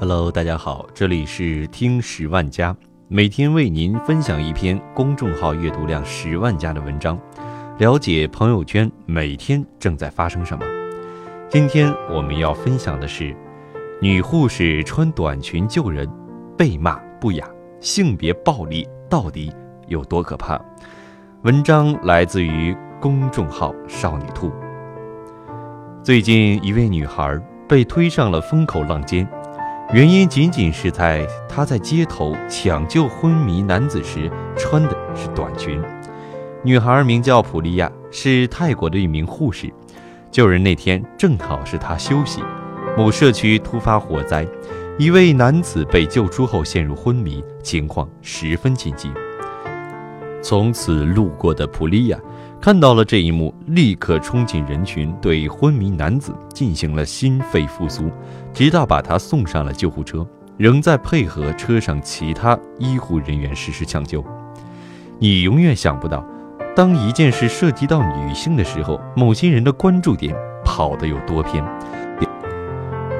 Hello，大家好，这里是听十万加，每天为您分享一篇公众号阅读量十万加的文章，了解朋友圈每天正在发生什么。今天我们要分享的是，女护士穿短裙救人，被骂不雅，性别暴力到底有多可怕？文章来自于公众号少女兔。最近一位女孩被推上了风口浪尖。原因仅仅是在她在街头抢救昏迷男子时穿的是短裙。女孩名叫普利亚，是泰国的一名护士。救人那天正好是她休息。某社区突发火灾，一位男子被救出后陷入昏迷，情况十分紧急。从此路过的普利亚。看到了这一幕，立刻冲进人群，对昏迷男子进行了心肺复苏，直到把他送上了救护车，仍在配合车上其他医护人员实施抢救。你永远想不到，当一件事涉及到女性的时候，某些人的关注点跑得有多偏。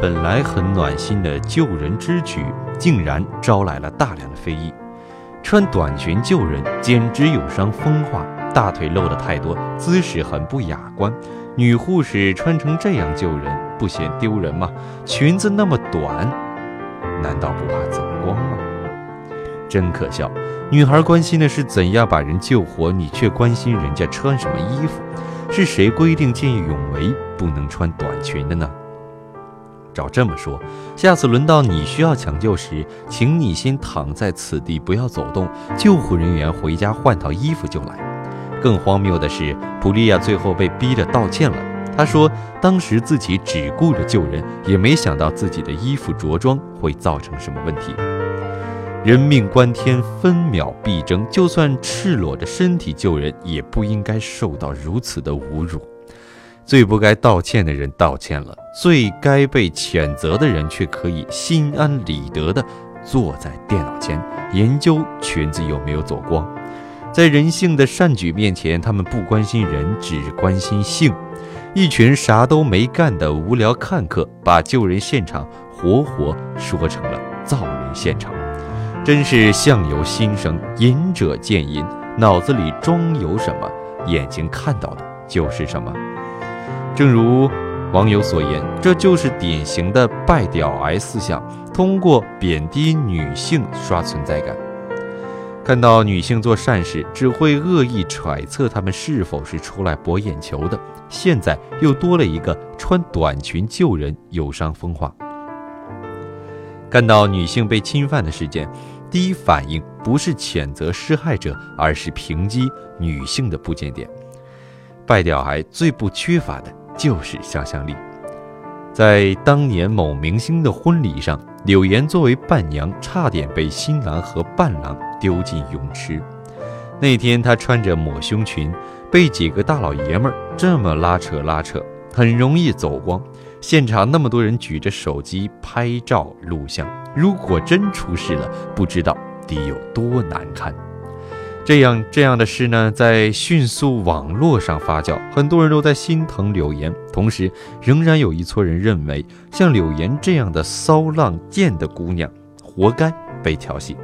本来很暖心的救人之举，竟然招来了大量的非议。穿短裙救人，简直有伤风化。大腿露得太多，姿势很不雅观。女护士穿成这样救人，不嫌丢人吗？裙子那么短，难道不怕走光吗？真可笑！女孩关心的是怎样把人救活，你却关心人家穿什么衣服。是谁规定见义勇为不能穿短裙的呢？照这么说，下次轮到你需要抢救时，请你先躺在此地，不要走动，救护人员回家换套衣服就来。更荒谬的是，普利亚最后被逼着道歉了。他说，当时自己只顾着救人，也没想到自己的衣服着装会造成什么问题。人命关天，分秒必争，就算赤裸着身体救人，也不应该受到如此的侮辱。最不该道歉的人道歉了，最该被谴责的人却可以心安理得地坐在电脑前研究裙子有没有走光。在人性的善举面前，他们不关心人，只关心性。一群啥都没干的无聊看客，把救人现场活活说成了造人现场，真是相由心生，隐者见仁，脑子里装有什么，眼睛看到的就是什么。正如网友所言，这就是典型的拜屌癌思想，通过贬低女性刷存在感。看到女性做善事，只会恶意揣测她们是否是出来博眼球的。现在又多了一个穿短裙救人，有伤风化。看到女性被侵犯的事件，第一反应不是谴责施害者，而是抨击女性的不检点。败掉癌最不缺乏的就是想象力。在当年某明星的婚礼上，柳岩作为伴娘，差点被新郎和伴郎。丢进泳池。那天她穿着抹胸裙，被几个大老爷们儿这么拉扯拉扯，很容易走光。现场那么多人举着手机拍照录像，如果真出事了，不知道得有多难看。这样这样的事呢，在迅速网络上发酵，很多人都在心疼柳岩，同时仍然有一撮人认为，像柳岩这样的骚浪贱的姑娘，活该被调戏。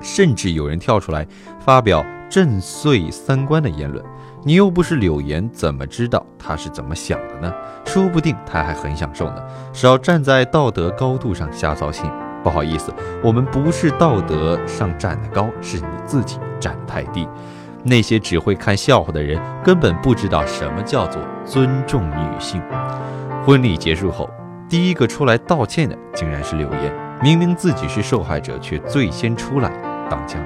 甚至有人跳出来发表震碎三观的言论，你又不是柳岩，怎么知道她是怎么想的呢？说不定她还很享受呢。少站在道德高度上瞎操心。不好意思，我们不是道德上站得高，是你自己站太低。那些只会看笑话的人，根本不知道什么叫做尊重女性。婚礼结束后，第一个出来道歉的竟然是柳岩，明明自己是受害者，却最先出来。挡枪。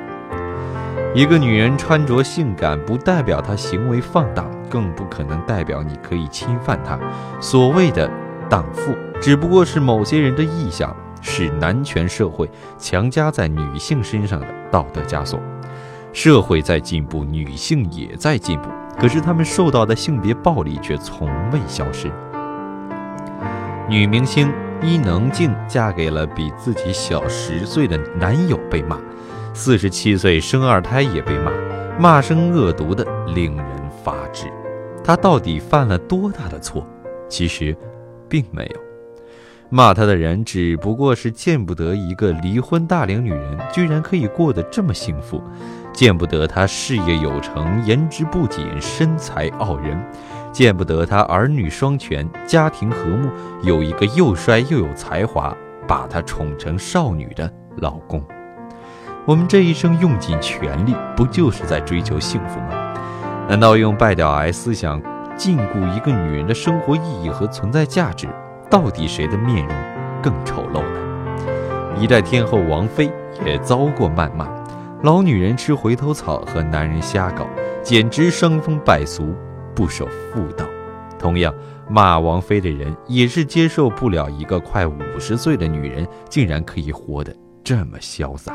一个女人穿着性感，不代表她行为放荡，更不可能代表你可以侵犯她。所谓的荡妇，只不过是某些人的臆想，是男权社会强加在女性身上的道德枷锁。社会在进步，女性也在进步，可是她们受到的性别暴力却从未消失。女明星伊能静嫁给了比自己小十岁的男友，被骂。四十七岁生二胎也被骂，骂声恶毒的令人发指。她到底犯了多大的错？其实，并没有。骂他的人只不过是见不得一个离婚大龄女人居然可以过得这么幸福，见不得她事业有成、颜值不减、身材傲人，见不得她儿女双全、家庭和睦，有一个又帅又有才华、把她宠成少女的老公。我们这一生用尽全力，不就是在追求幸福吗？难道用败掉癌思想禁锢一个女人的生活意义和存在价值？到底谁的面容更丑陋呢？一代天后王菲也遭过谩骂，老女人吃回头草和男人瞎搞，简直伤风败俗，不守妇道。同样，骂王菲的人也是接受不了一个快五十岁的女人竟然可以活得这么潇洒。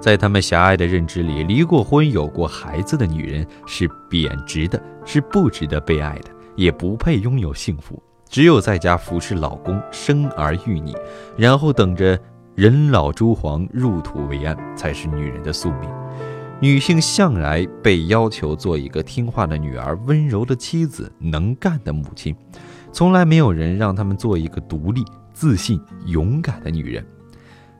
在他们狭隘的认知里，离过婚、有过孩子的女人是贬值的，是不值得被爱的。也不配拥有幸福，只有在家服侍老公，生儿育女，然后等着人老珠黄，入土为安，才是女人的宿命。女性向来被要求做一个听话的女儿，温柔的妻子，能干的母亲，从来没有人让她们做一个独立、自信、勇敢的女人。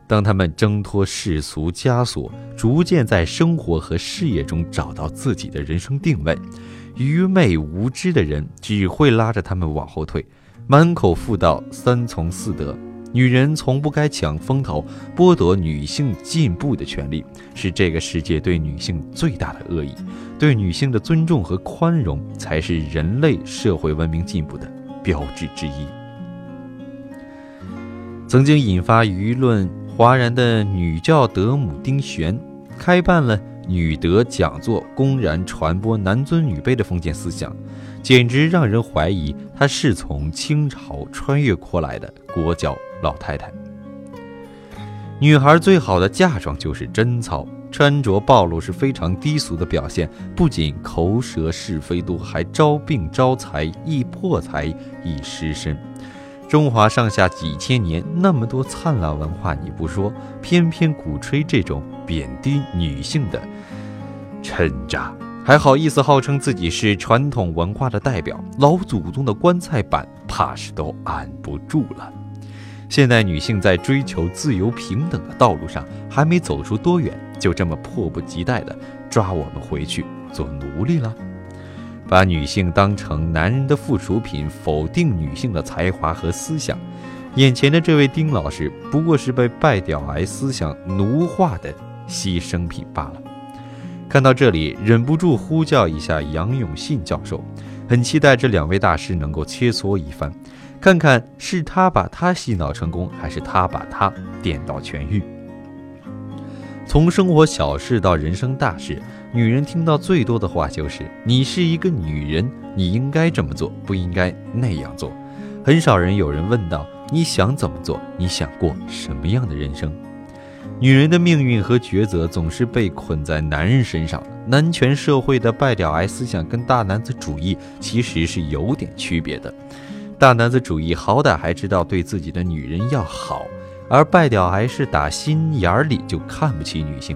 当她们挣脱世俗枷锁，逐渐在生活和事业中找到自己的人生定位。愚昧无知的人只会拉着他们往后退，满口妇道三从四德。女人从不该抢风头，剥夺女性进步的权利，是这个世界对女性最大的恶意。对女性的尊重和宽容，才是人类社会文明进步的标志之一。曾经引发舆论哗然的女教德母丁璇，开办了。女德讲座公然传播男尊女卑的封建思想，简直让人怀疑她是从清朝穿越过来的国教老太太。女孩最好的嫁妆就是贞操，穿着暴露是非常低俗的表现，不仅口舌是非多，还招病招财，易破财，易失身。中华上下几千年那么多灿烂文化，你不说，偏偏鼓吹这种贬低女性的。趁渣，还好意思号称自己是传统文化的代表，老祖宗的棺材板怕是都按不住了。现代女性在追求自由平等的道路上还没走出多远，就这么迫不及待地抓我们回去做奴隶了，把女性当成男人的附属品，否定女性的才华和思想。眼前的这位丁老师不过是被拜屌癌思想奴化的牺牲品罢了。看到这里，忍不住呼叫一下杨永信教授，很期待这两位大师能够切磋一番，看看是他把他洗脑成功，还是他把他电到痊愈。从生活小事到人生大事，女人听到最多的话就是：“你是一个女人，你应该这么做，不应该那样做。”很少人有人问到：“你想怎么做？你想过什么样的人生？”女人的命运和抉择总是被捆在男人身上。男权社会的败屌癌思想跟大男子主义其实是有点区别的。大男子主义好歹还知道对自己的女人要好，而败屌癌是打心眼里就看不起女性。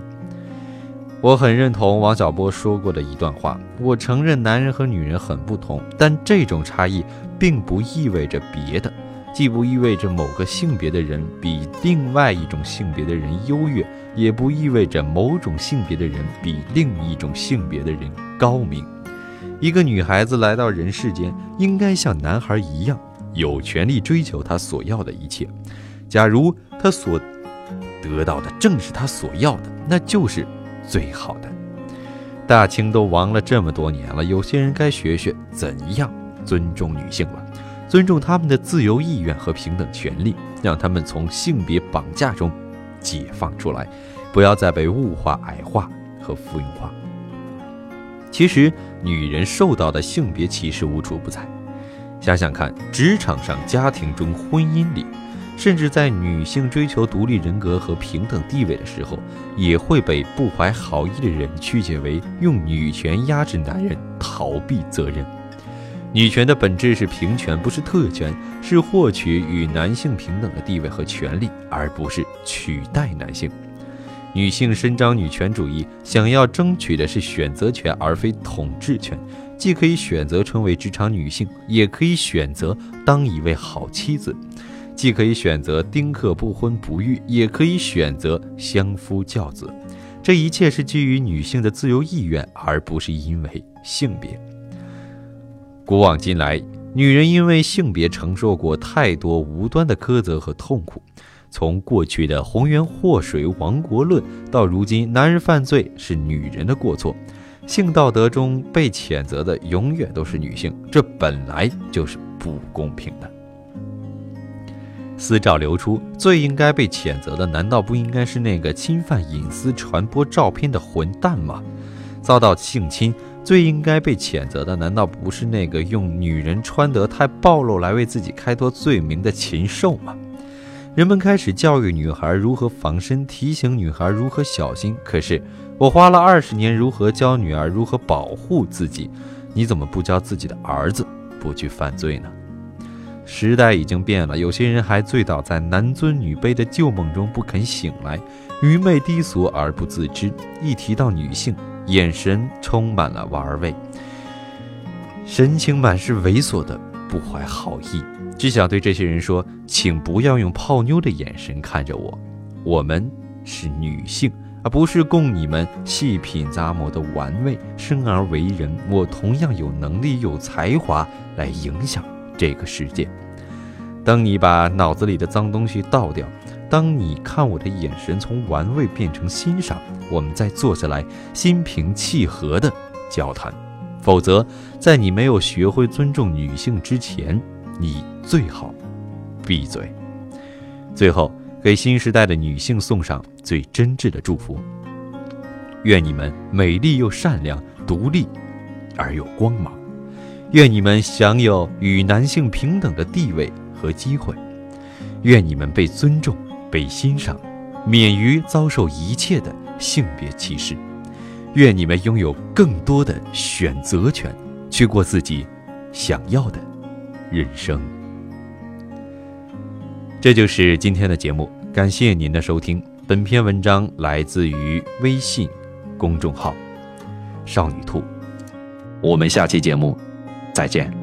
我很认同王小波说过的一段话：我承认男人和女人很不同，但这种差异并不意味着别的。既不意味着某个性别的人比另外一种性别的人优越，也不意味着某种性别的人比另一种性别的人高明。一个女孩子来到人世间，应该像男孩一样，有权利追求她所要的一切。假如她所得到的正是她所要的，那就是最好的。大清都亡了这么多年了，有些人该学学怎样尊重女性了。尊重他们的自由意愿和平等权利，让他们从性别绑架中解放出来，不要再被物化、矮化和附庸化。其实，女人受到的性别歧视无处不在。想想看，职场上、家庭中、婚姻里，甚至在女性追求独立人格和平等地位的时候，也会被不怀好意的人曲解为用女权压制男人、逃避责任。女权的本质是平权，不是特权，是获取与男性平等的地位和权利，而不是取代男性。女性伸张女权主义，想要争取的是选择权，而非统治权，既可以选择成为职场女性，也可以选择当一位好妻子；既可以选择丁克不婚不育，也可以选择相夫教子。这一切是基于女性的自由意愿，而不是因为性别。古往今来，女人因为性别承受过太多无端的苛责和痛苦。从过去的红颜祸水亡国论，到如今男人犯罪是女人的过错，性道德中被谴责的永远都是女性，这本来就是不公平的。私照流出，最应该被谴责的，难道不应该是那个侵犯隐私、传播照片的混蛋吗？遭到性侵，最应该被谴责的，难道不是那个用女人穿得太暴露来为自己开脱罪名的禽兽吗？人们开始教育女孩如何防身，提醒女孩如何小心。可是我花了二十年如何教女儿如何保护自己，你怎么不教自己的儿子不去犯罪呢？时代已经变了，有些人还醉倒在男尊女卑的旧梦中不肯醒来，愚昧低俗而不自知。一提到女性，眼神充满了玩味，神情满是猥琐的不怀好意。只想对这些人说，请不要用泡妞的眼神看着我。我们是女性，而不是供你们细品咂摸的玩味。生而为人，我同样有能力、有才华来影响这个世界。当你把脑子里的脏东西倒掉，当你看我的眼神从玩味变成欣赏，我们再坐下来心平气和的交谈。否则，在你没有学会尊重女性之前，你最好闭嘴。最后，给新时代的女性送上最真挚的祝福：愿你们美丽又善良，独立而有光芒；愿你们享有与男性平等的地位和机会；愿你们被尊重、被欣赏，免于遭受一切的性别歧视；愿你们拥有更多的选择权，去过自己想要的。人生，这就是今天的节目。感谢您的收听。本篇文章来自于微信公众号“少女兔”。我们下期节目再见。